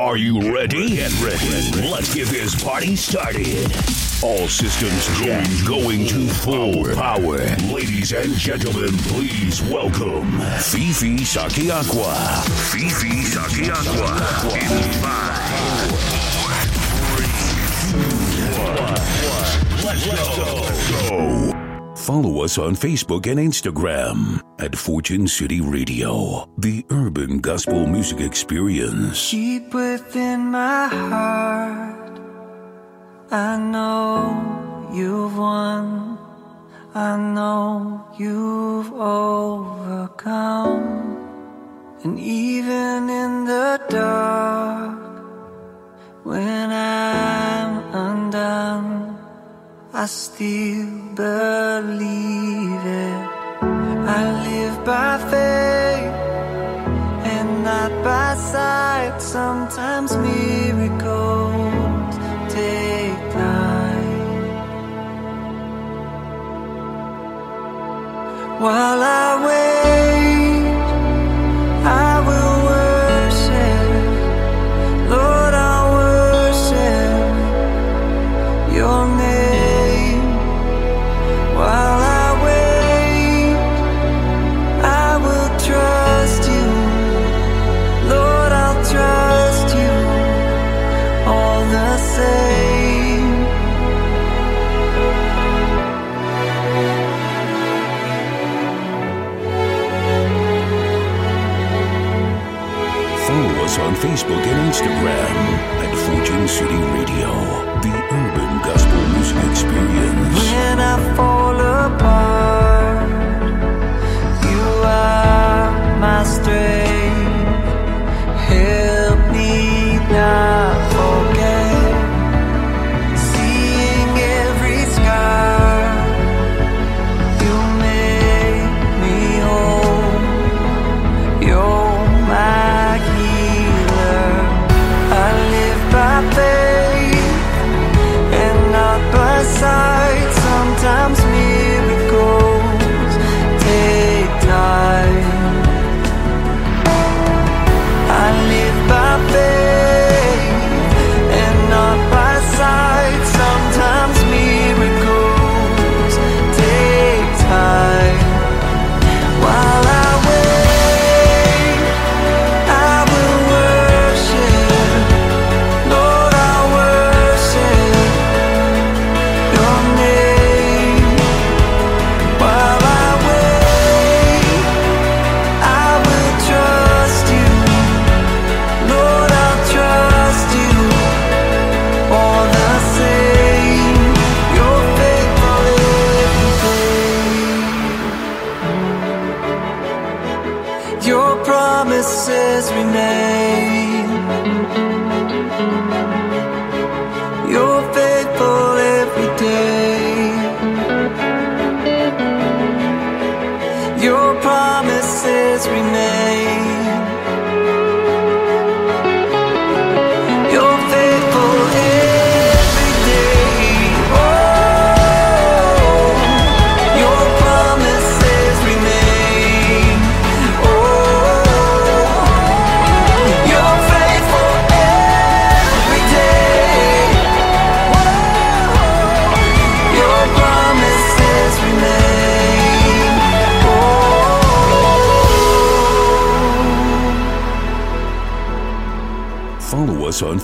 Are you ready? Get ready. Let's get this party started. All systems going, going to full power. Ladies and gentlemen, please welcome Fifi Sakiaqua. Fifi Sakiaqua. In five, four, three, two, one. Let's go. go. Follow us on Facebook and Instagram at Fortune City Radio, the urban gospel music experience. Deep within my heart, I know you've won. I know you've overcome. And even in the dark, when I'm undone. I still believe it. I live by faith and not by sight. Sometimes miracles take time. While I wait, Facebook and Instagram at Fortune City Radio, the urban gospel music experience.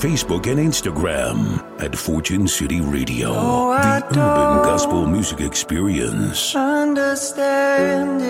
Facebook and Instagram at Fortune City Radio. Oh, the I Urban Gospel Music Experience. Understand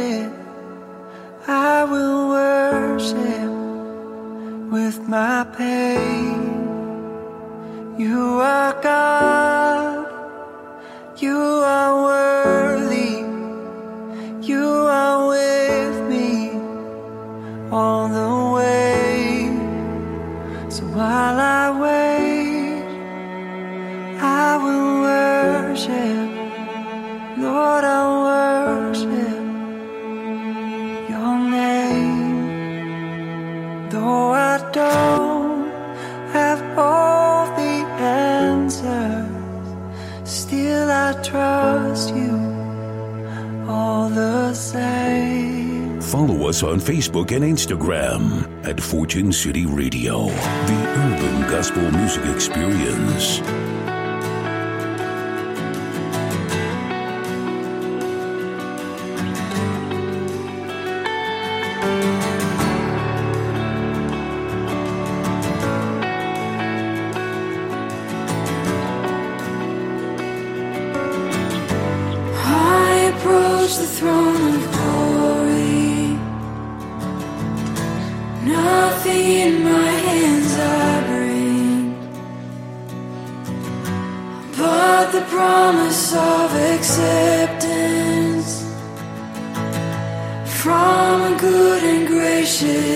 Facebook and Instagram at Fortune City Radio, the urban gospel music experience. promise of acceptance from a good and gracious.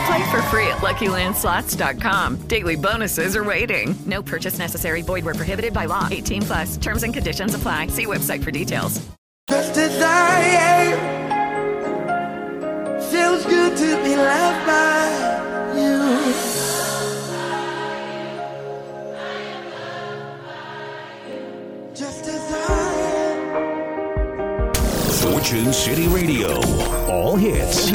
Play for free at LuckyLandSlots.com. Daily bonuses are waiting. No purchase necessary. Void were prohibited by law. 18 plus. Terms and conditions apply. See website for details. Eh, feels good to be loved by you. Fortune City Radio. All hits.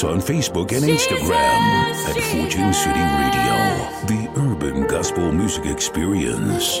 Us on Facebook and Instagram at Fortune City Radio, the urban gospel music experience.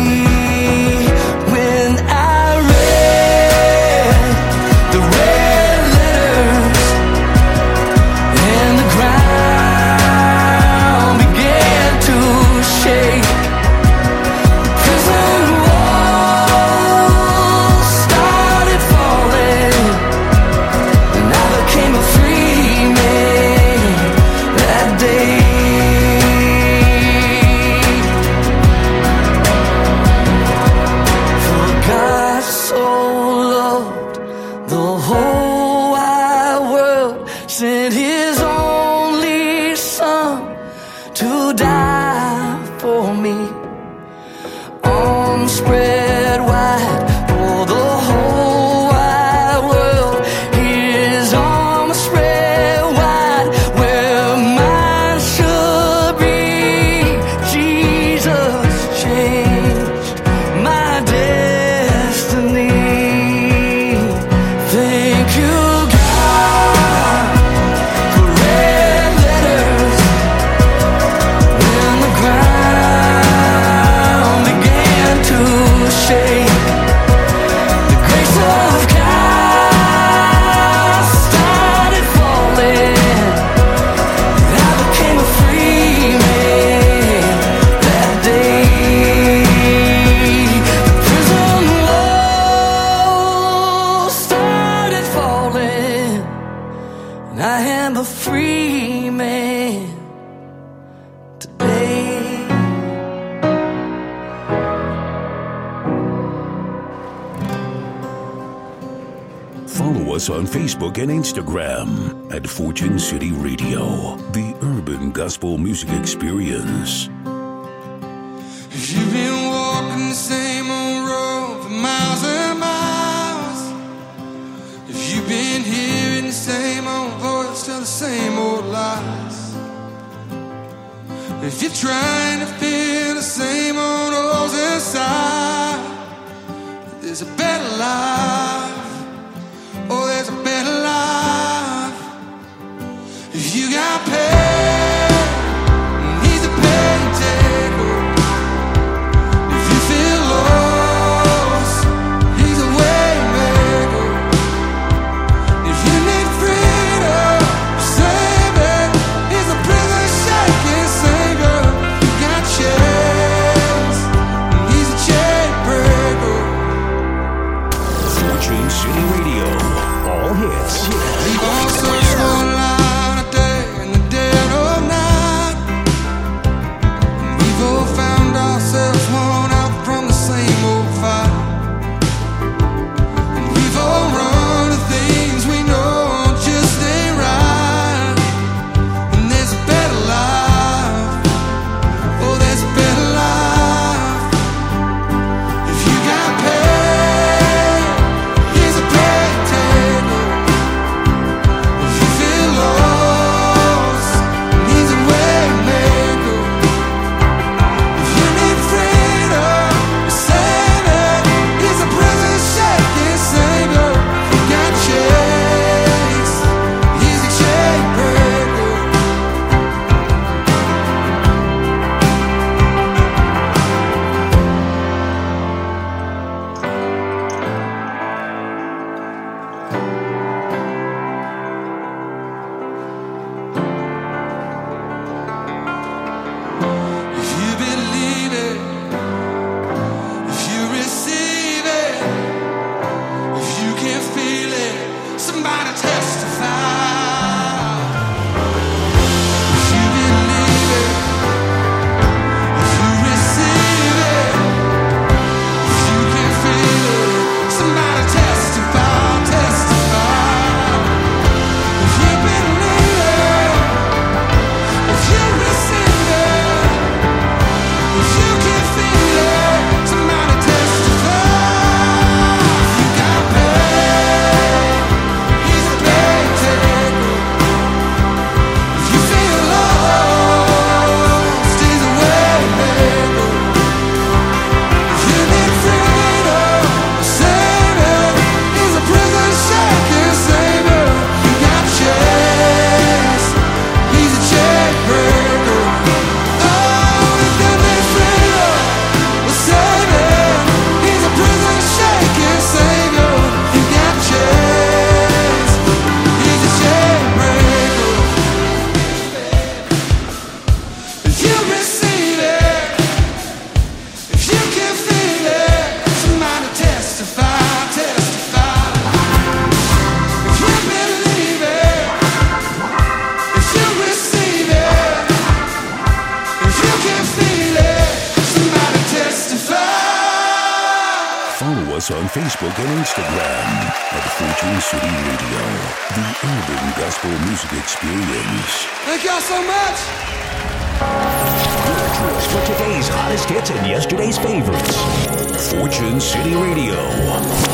Facebook and Instagram at Fortune City Radio, the urban gospel music experience. If you've been walking the same old road for miles and miles, if you've been hearing the same old voice tell the same old lies, if you're trying to fill the same old holes inside, there's a better life. happy. Facebook and Instagram at Fortune City Radio, the urban gospel music experience. Thank y'all so much. Your choice for today's hottest hits and yesterday's favorites. Fortune City Radio.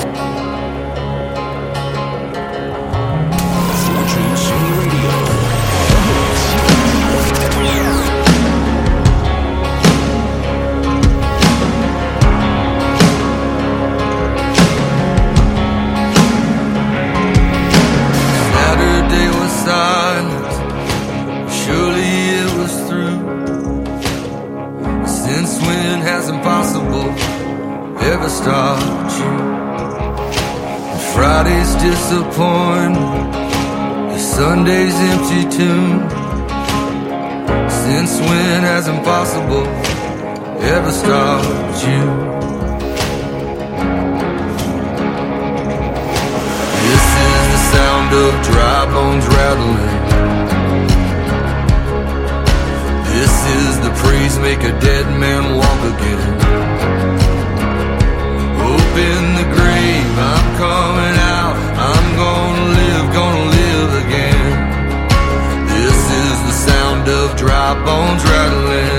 start. Friday's disappointment, Sunday's empty tomb. Since when has impossible ever stopped you? This is the sound of dry bones rattling. This is the praise make a dead man walk again in the grave. I'm coming out. I'm gonna live, gonna live again. This is the sound of dry bones rattling.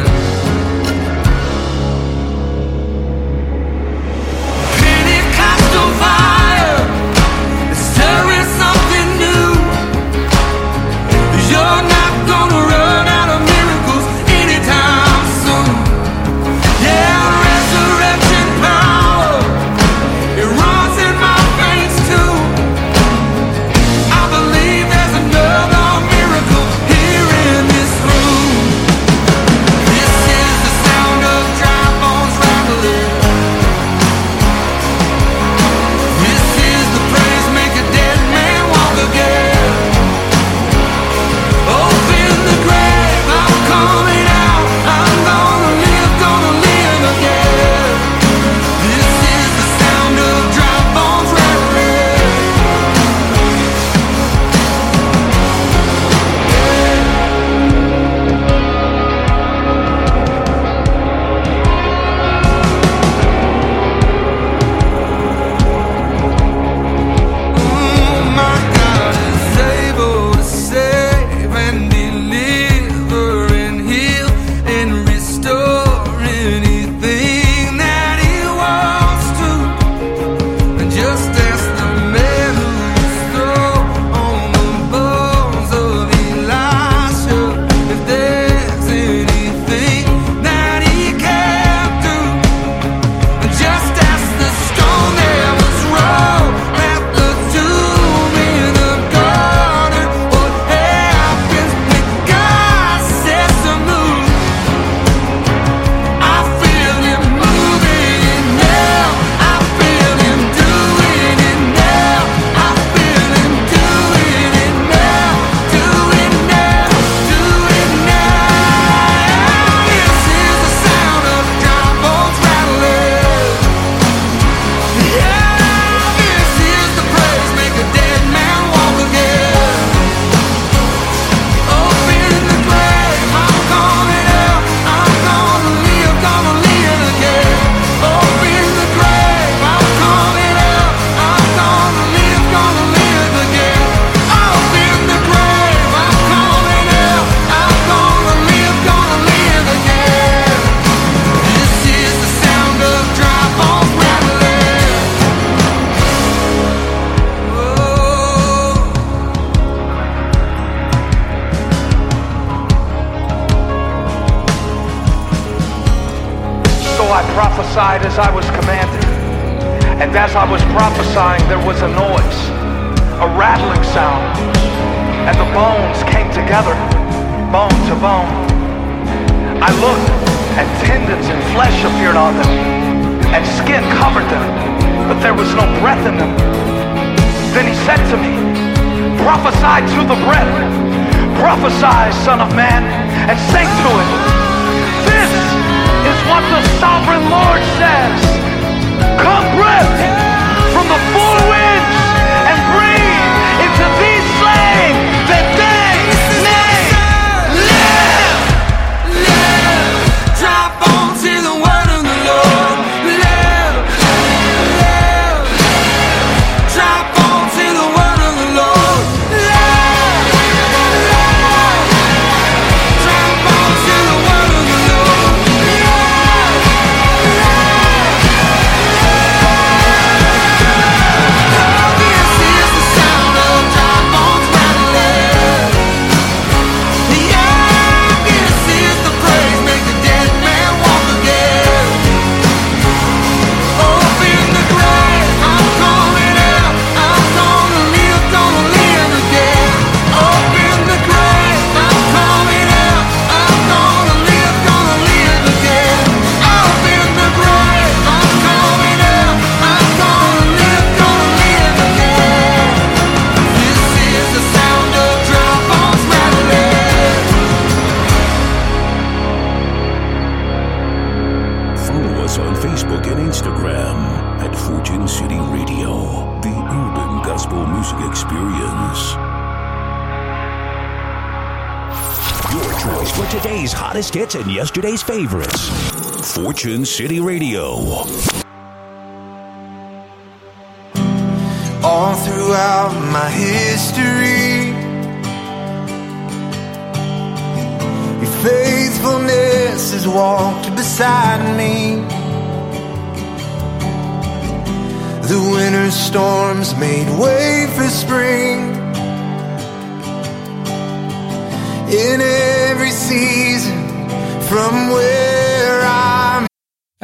Fortune City Radio.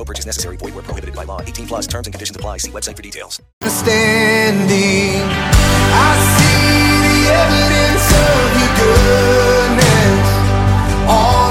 No purchase necessary. Void where prohibited by law. 18 plus terms and conditions apply. See website for details. standing. I see the evidence of your goodness all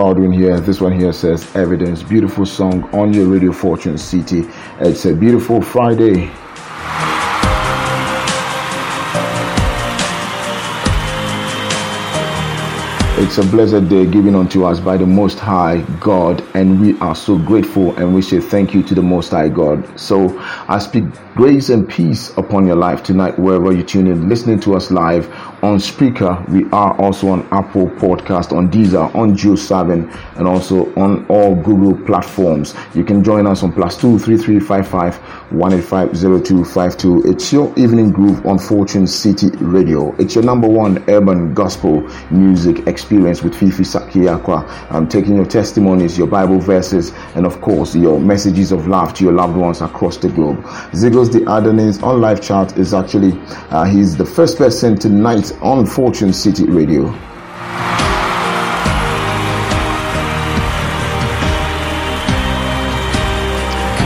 Baldwin here. This one here says Evidence. Beautiful song on your radio Fortune City. It's a beautiful Friday. It's a blessed day given unto us by the Most High God, and we are so grateful and we say thank you to the Most High God. So I speak grace and peace upon your life tonight, wherever you tune in, listening to us live on Speaker. We are also on Apple Podcast, on Deezer, on Geo7, and also on all Google platforms. You can join us on plus two three three five five one eight five zero two five two. It's your evening groove on Fortune City Radio. It's your number one urban gospel music experience with Fifi Sakiakwa. I'm taking your testimonies, your Bible verses, and of course your messages of love to your loved ones across the globe. Zigos the Adonis on live chat is actually uh, he's the first person tonight on Fortune City Radio.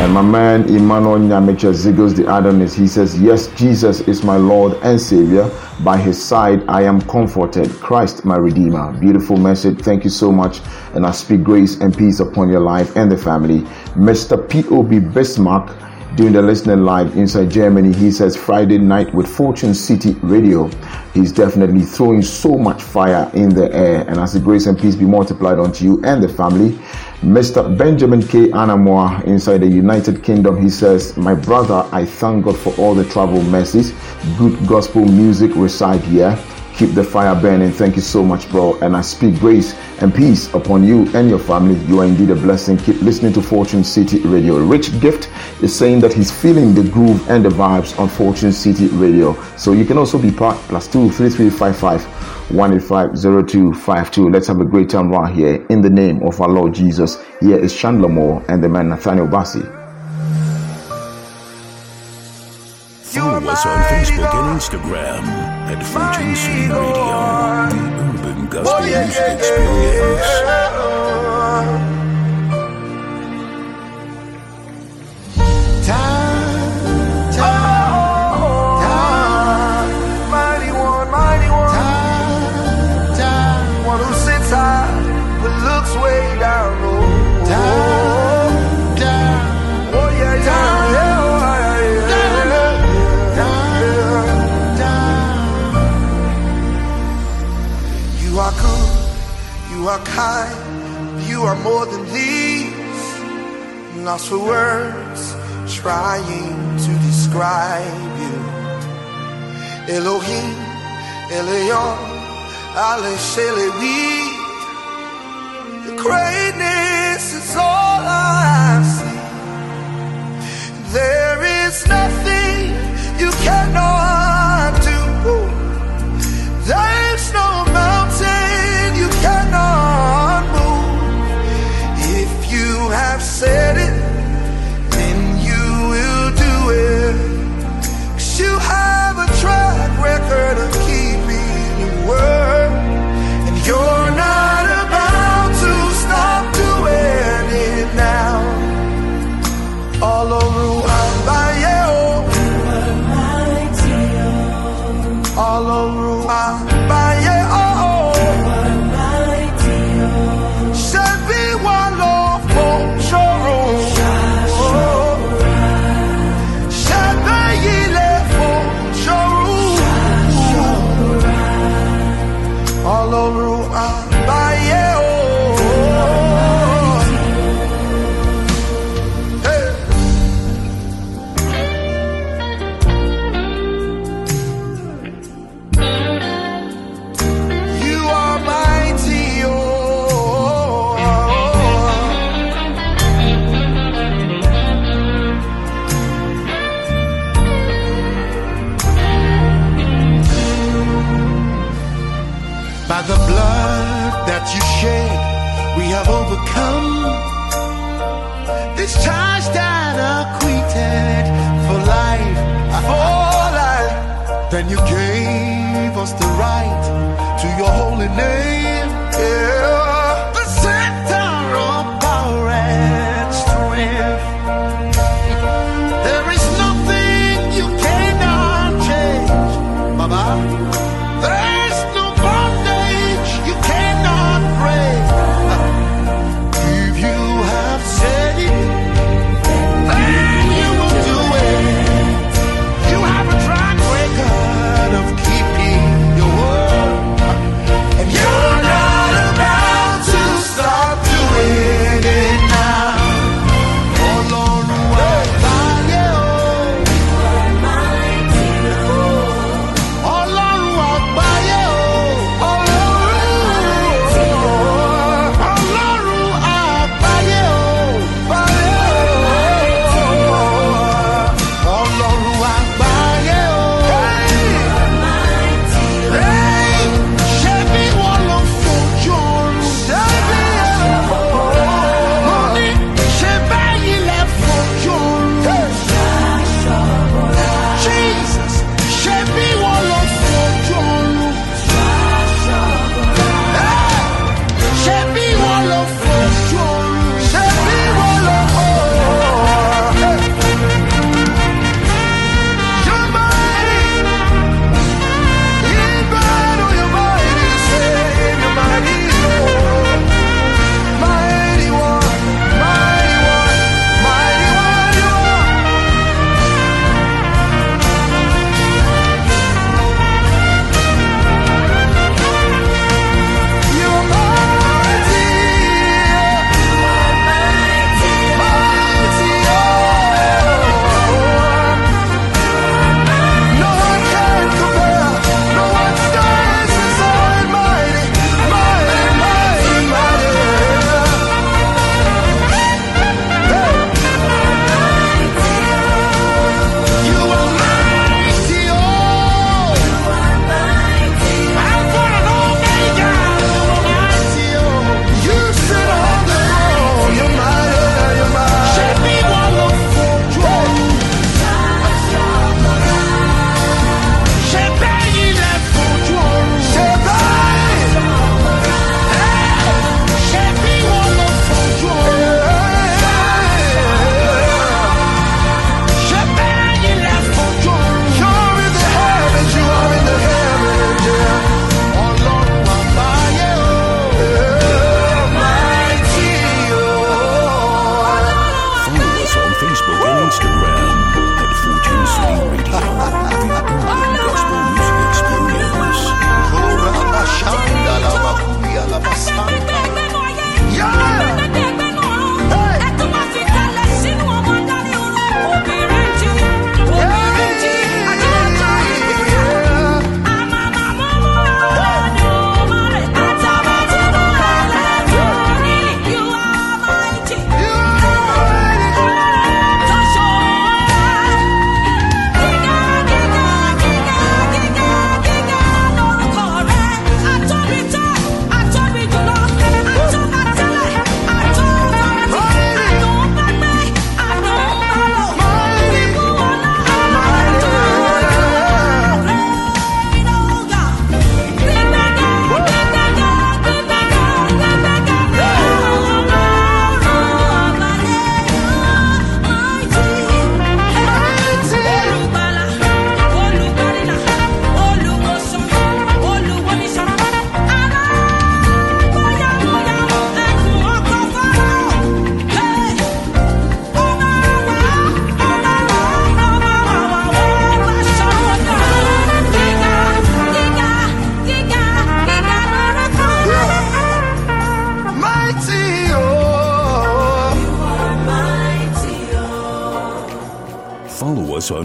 And my man Emmanuel Nyamicha Zigos the Adonis, he says, Yes, Jesus is my Lord and Savior. By his side I am comforted. Christ my Redeemer. Beautiful message. Thank you so much. And I speak grace and peace upon your life and the family. Mr. P.O.B. Bismarck doing the listening live inside Germany. He says Friday night with Fortune City Radio. He's definitely throwing so much fire in the air. And as the grace and peace be multiplied unto you and the family. Mr. Benjamin K. Anamoa inside the United Kingdom, he says, My brother, I thank God for all the travel mercies. Good gospel music reside here. Keep the fire burning. Thank you so much, bro. And I speak grace and peace upon you and your family. You are indeed a blessing. Keep listening to Fortune City Radio. Rich Gift is saying that he's feeling the groove and the vibes on Fortune City Radio. So you can also be part plus two three three five five. 1850252. Let's have a great time right here in the name of our Lord Jesus. Here is Chandler Moore and the man Nathaniel Bassey. Follow us on Facebook and Instagram at City Radio, the Urban Gospel Music Experience. Are kind, you are more than these. Lost for words, trying to describe you. Elohim, Elion, Ale Shelewi. Your greatness is all I see. There is nothing you cannot do. There's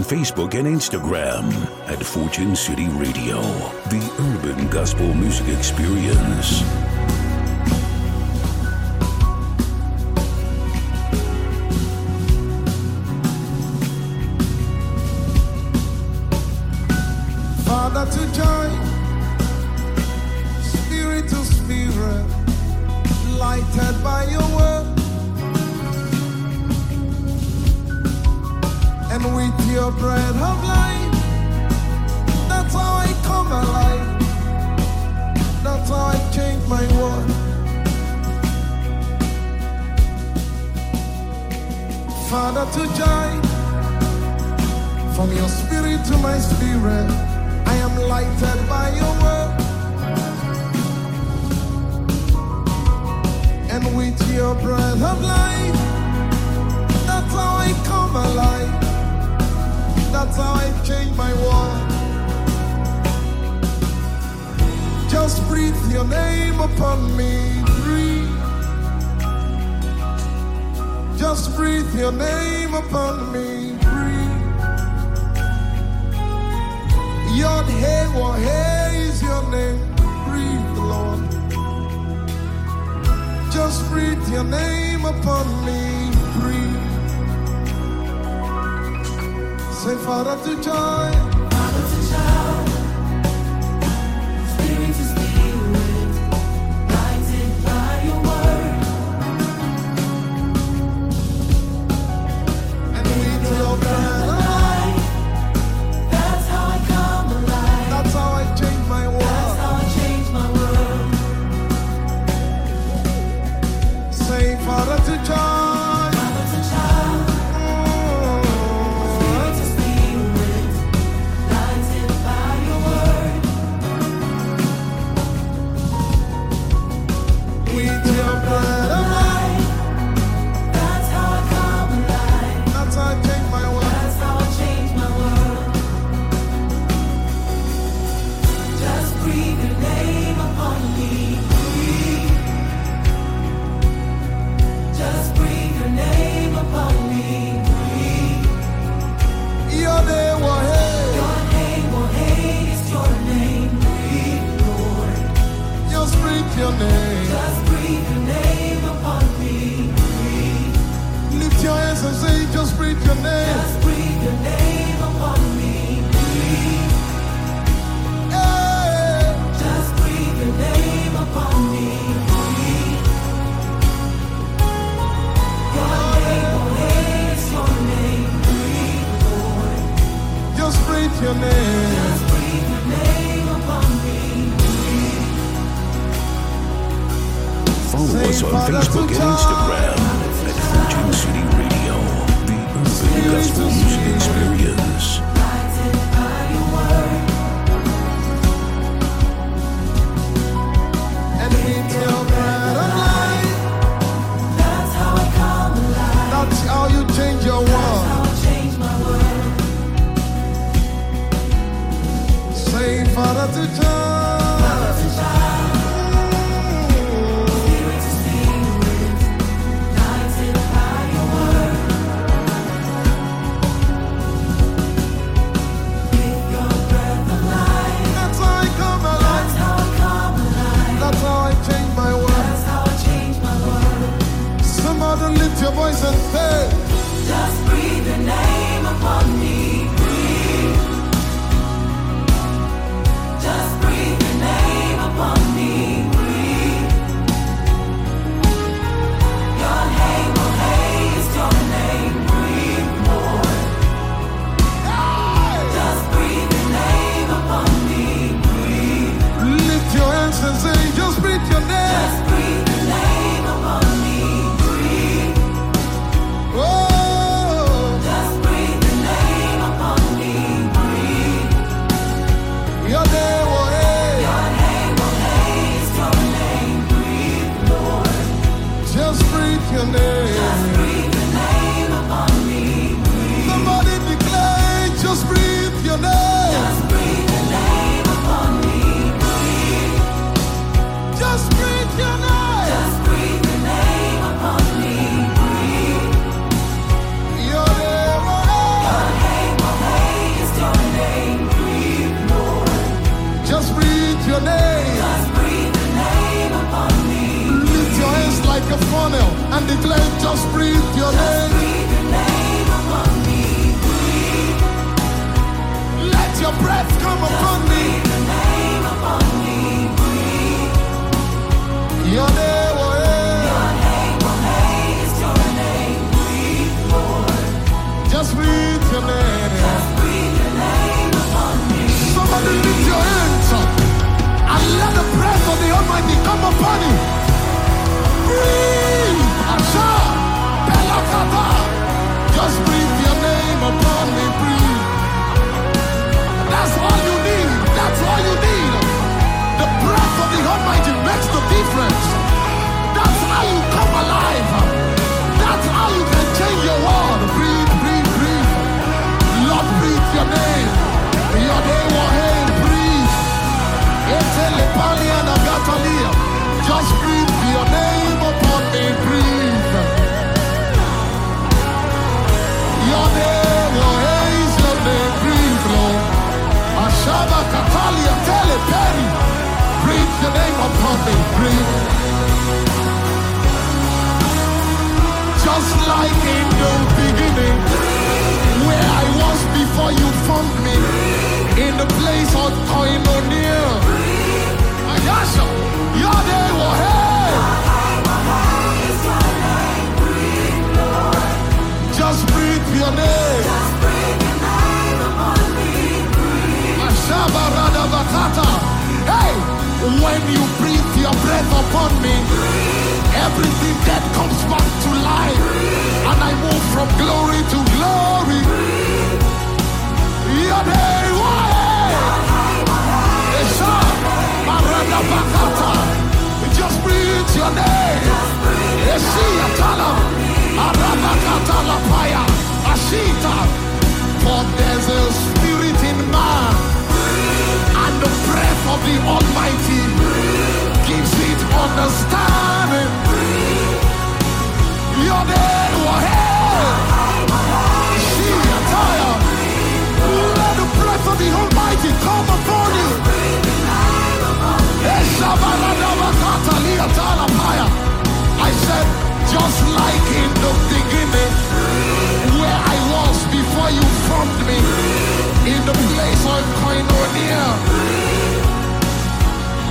Facebook and Instagram at Fortune City Radio, the urban gospel music experience. Your name upon me. Breathe. Just like in the beginning, where I was before you formed me, in the place of your name, oh, hey. Just breathe your name. Ashabaradabakata. When you breathe your breath upon me, everything that comes back to life, and I move from glory to glory. Just breathe your name. Arabakata Lapaya, Ashita. For there's a of the Almighty gives it understanding. Your name, oh, hey. Shiataya. Let the breath of the Almighty come upon you. I said, just like in the beginning, where I was before you formed me, in the place of koinonia.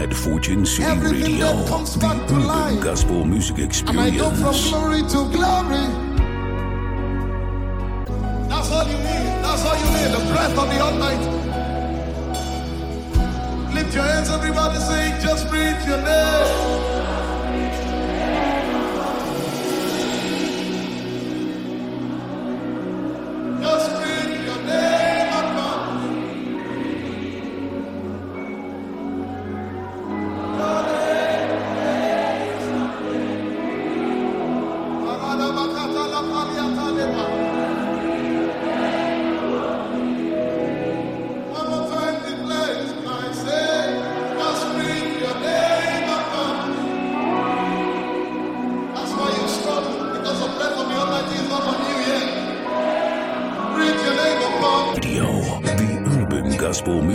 at Fortune City Everything Radio, that comes the to Urban life. Gospel Music And I go from Experience. glory to glory.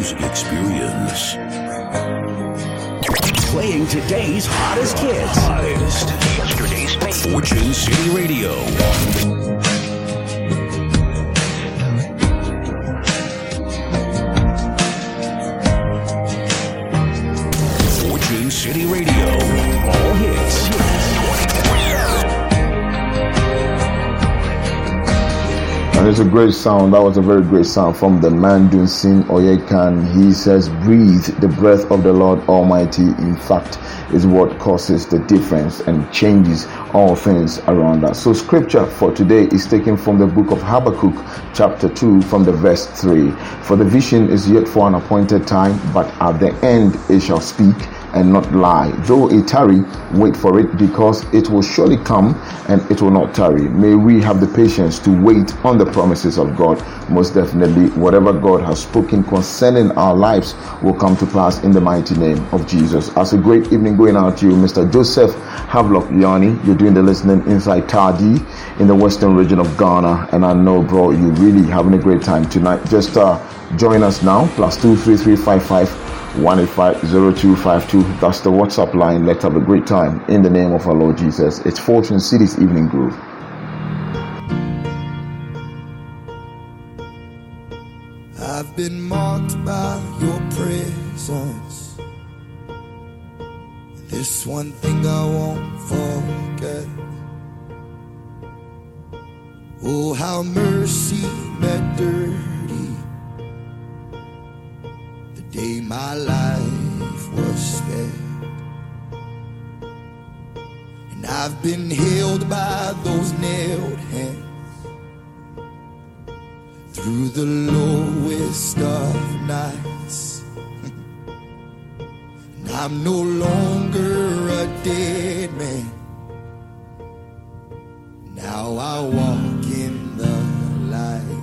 Music Experience. Playing today's hottest hits. Hottest. Yesterday's Fortune City Radio. And it's a great sound. That was a very great sound from the man Dunsin Oyekan. He says, Breathe the breath of the Lord Almighty. In fact, is what causes the difference and changes all things around us. So, scripture for today is taken from the book of Habakkuk, chapter 2, from the verse 3. For the vision is yet for an appointed time, but at the end it shall speak and not lie. Though it tarry, wait for it because it will surely come and it will not tarry. May we have the patience to wait on the promises of God. Most definitely, whatever God has spoken concerning our lives will come to pass in the mighty name of Jesus. As a great evening going out to you, Mr. Joseph Havelock Yanni. You're doing the listening inside Tadi in the western region of Ghana. And I know, bro, you're really having a great time tonight. Just uh, join us now, plus two three three five five. 1850252. That's the WhatsApp line. Let's have a great time in the name of our Lord Jesus. It's Fortune City's Evening Groove. I've been marked by your presence. This one thing I won't forget. Oh, how mercy met dirty day my life was spared. And I've been held by those nailed hands through the lowest of nights. And I'm no longer a dead man. Now I walk in the light.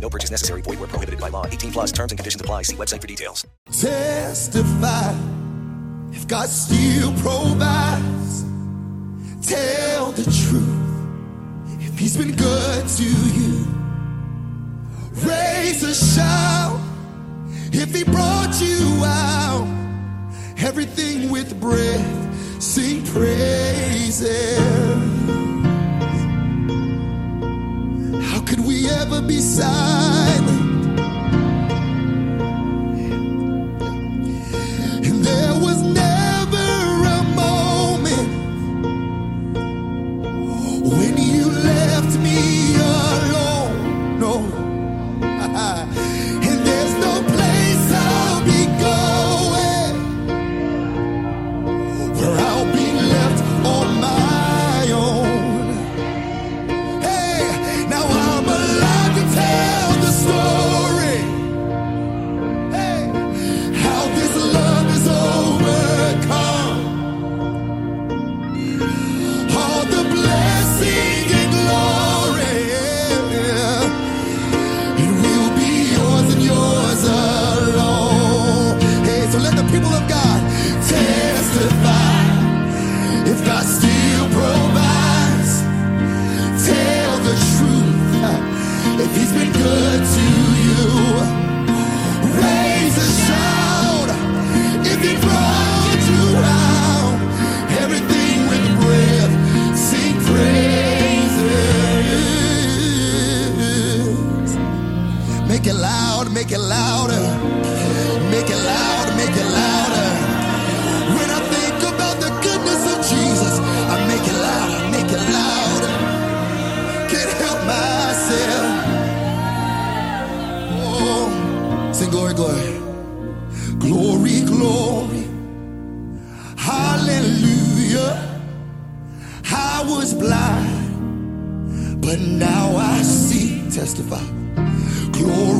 No purchase necessary. Void where prohibited by law. 18 plus terms and conditions apply. See website for details. testify if God still provides. Tell the truth if He's been good to you. Raise a shout if He brought you out. Everything with breath, sing praises. How could we ever be silent? make it louder. Make it loud, make it louder. When I think about the goodness of Jesus, I make it louder, make it louder. Can't help myself. Oh, sing glory, glory. Glory, glory. Hallelujah. I was blind, but now I see. Testify. Glory.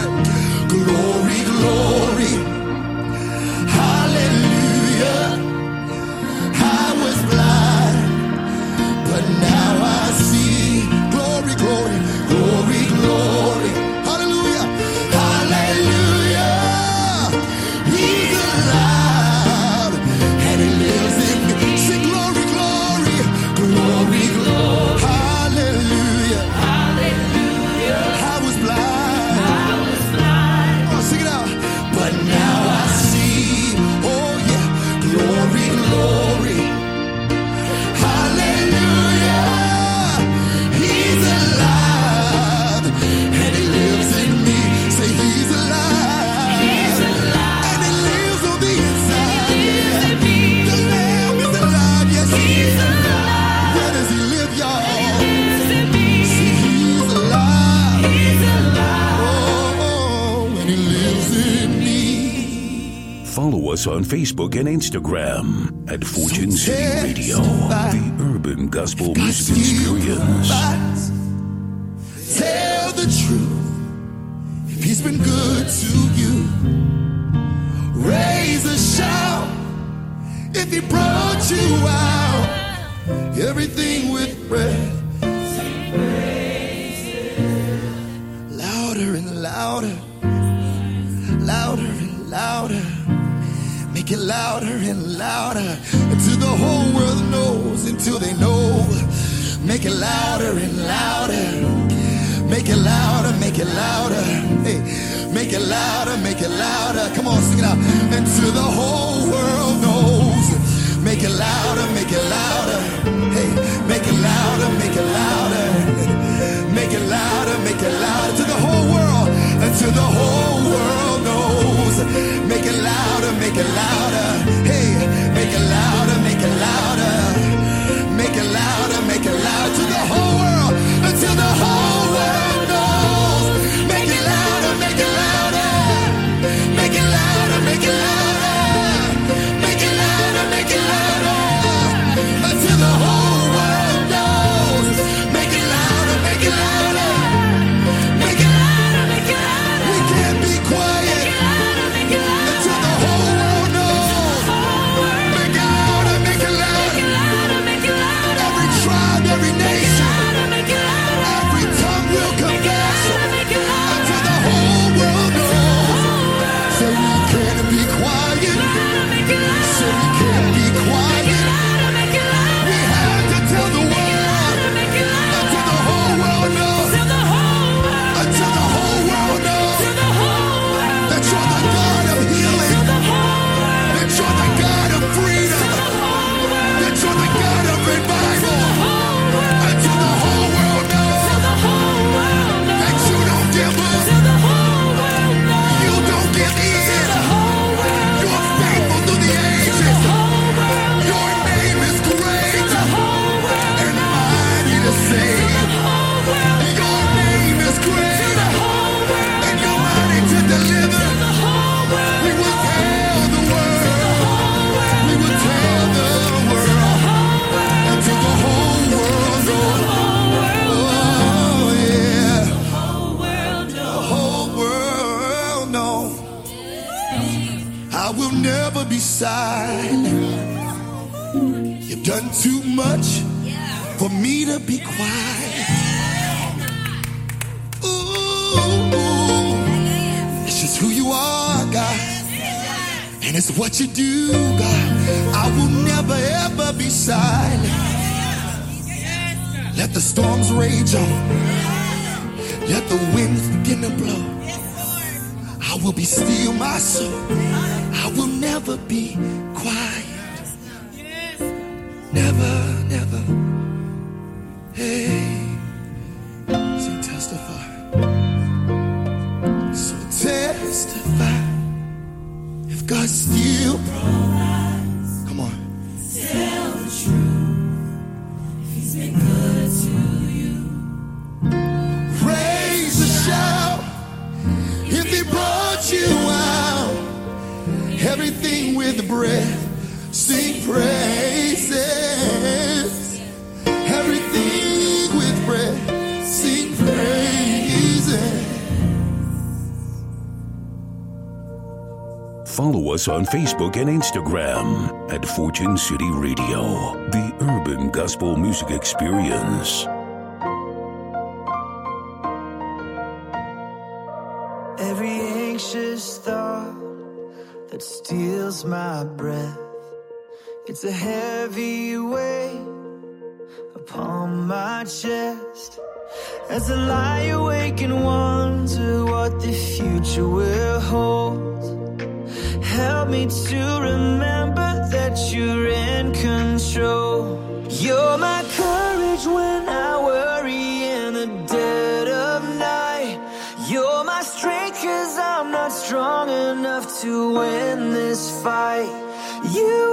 Facebook and Instagram at Fortune City Radio, the urban gospel music experience. Tell the truth. be quiet. Ooh, it's just who you are, God. And it's what you do, God. I will never ever be silent. Let the storms rage on. Let the winds begin to blow. I will be still my soul. I will never be quiet. us on Facebook and Instagram at Fortune City Radio, the urban gospel music experience. Every anxious thought that steals my breath, it's a heavy weight upon my chest. As I lie awake and wonder what the future will hold. Help me to remember that you're in control. You're my courage when I worry in the dead of night. You're my strength cause I'm not strong enough to win this fight. You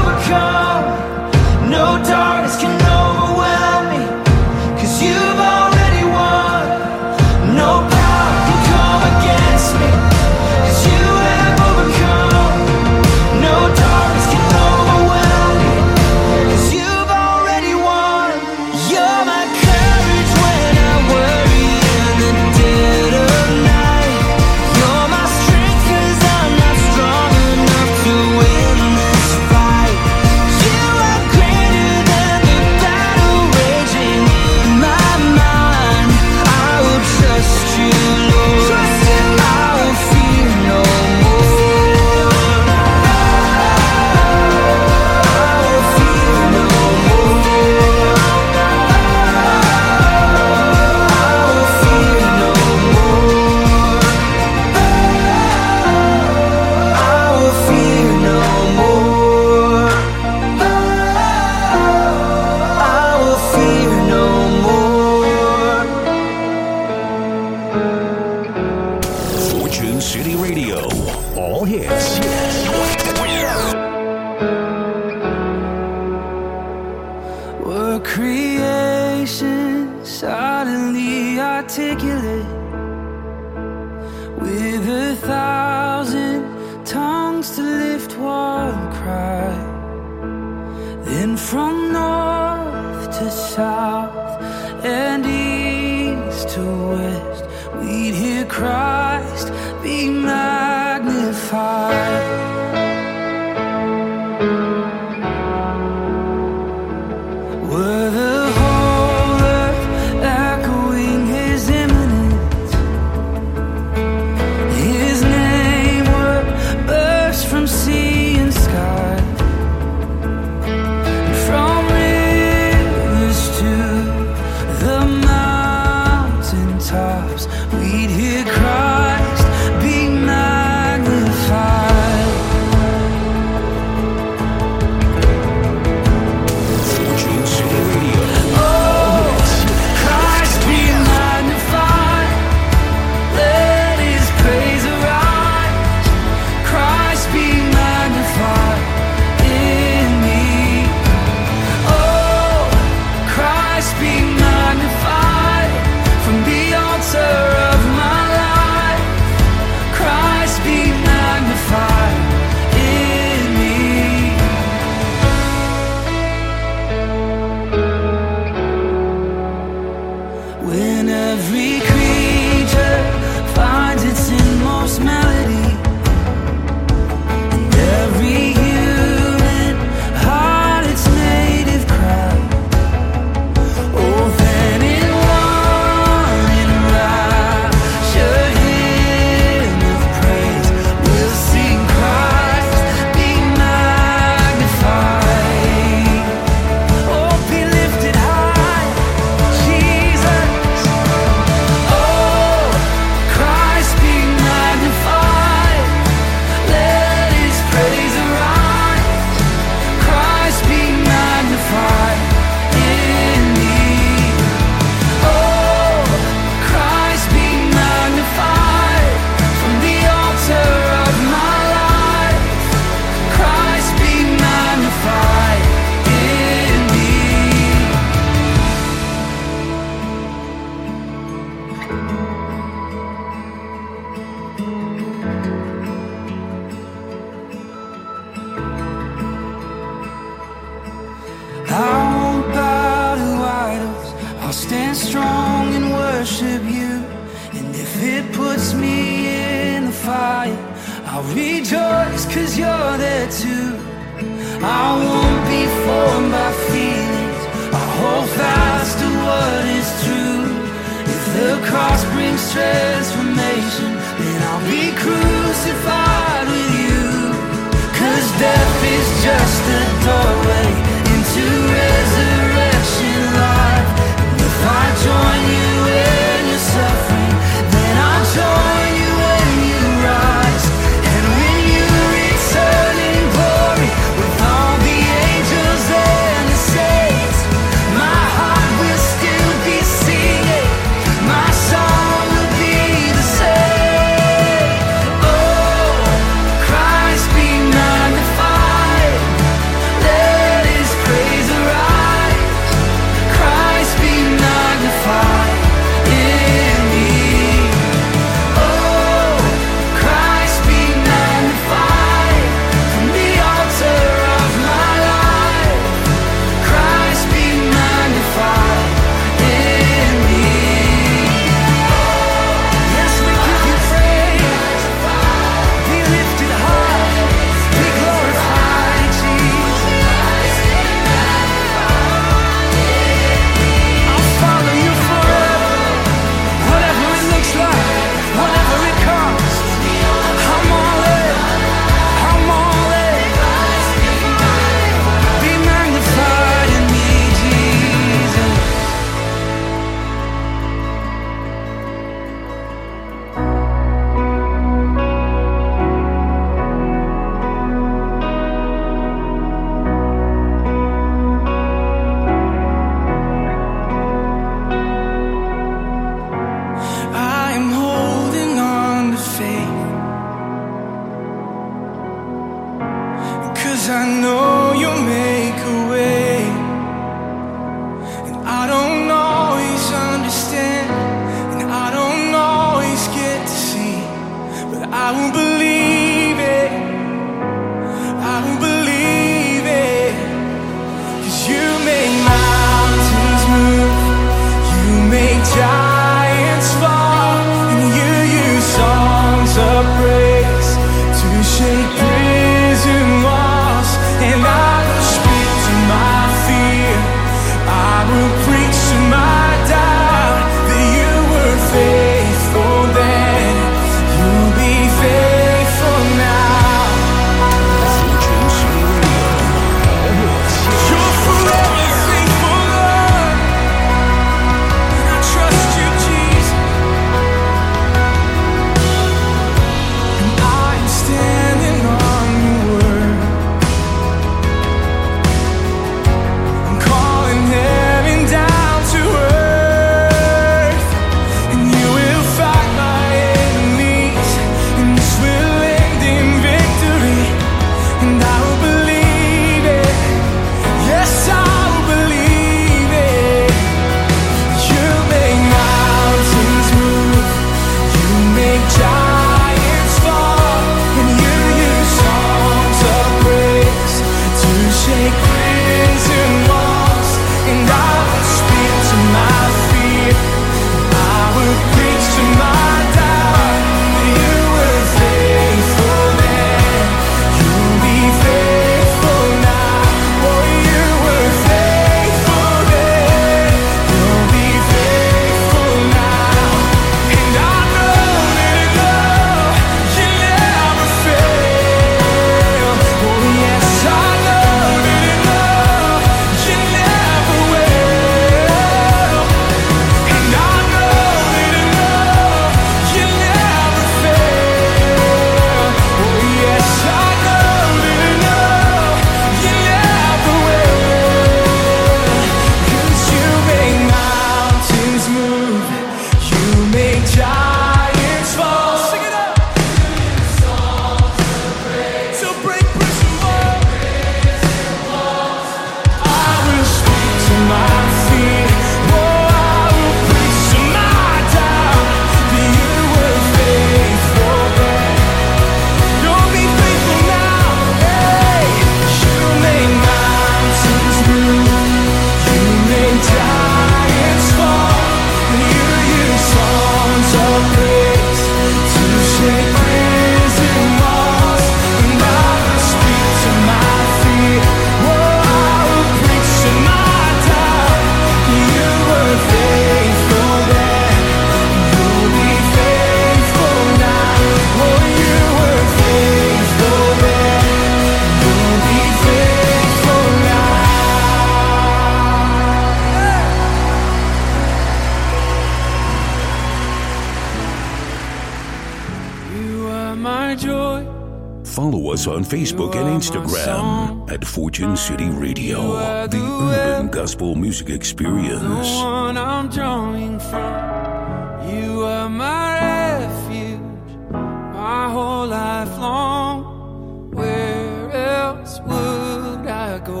Facebook and Instagram at Fortune City Radio, the urban gospel music experience. I'm drawing from. You are my refuge, my whole life long. Where else would I go?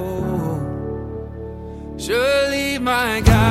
Surely my God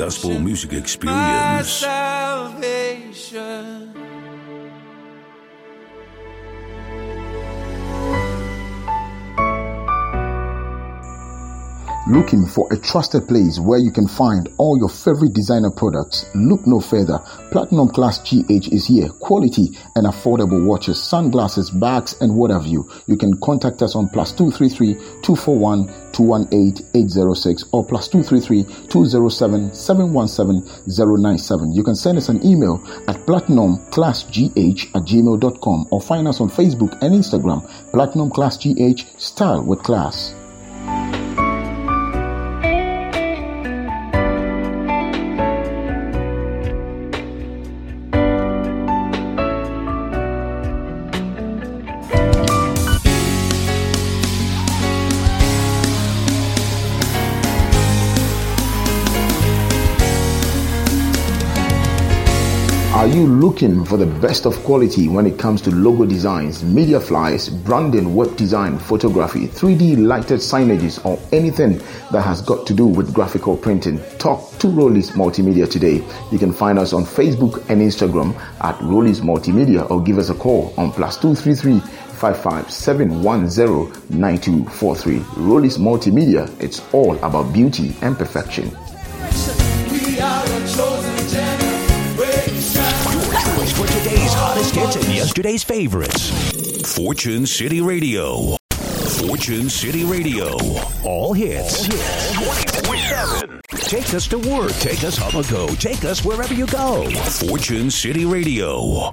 gospel music experience. Looking for a trusted place where you can find all your favorite designer products? Look no further. Platinum Class GH is here. Quality and affordable watches, sunglasses, bags, and what have you. You can contact us on plus 233 241 218 806 or plus 233 207 717 097. You can send us an email at platinumclassgh at gmail.com or find us on Facebook and Instagram. Platinum Class GH, style with class. You looking for the best of quality when it comes to logo designs, media flyers, branding, web design, photography, 3D lighted signages, or anything that has got to do with graphical printing? Talk to Rollis Multimedia today. You can find us on Facebook and Instagram at Rollis Multimedia or give us a call on plus 233 557109243. Rollis Multimedia, it's all about beauty and perfection. We are a chosen generation. Choice for today's hot Yesterday's favorites. Fortune City Radio. Fortune City Radio. All hits. 24-7. Take us to work. Take us on the go. Take us wherever you go. Fortune City Radio.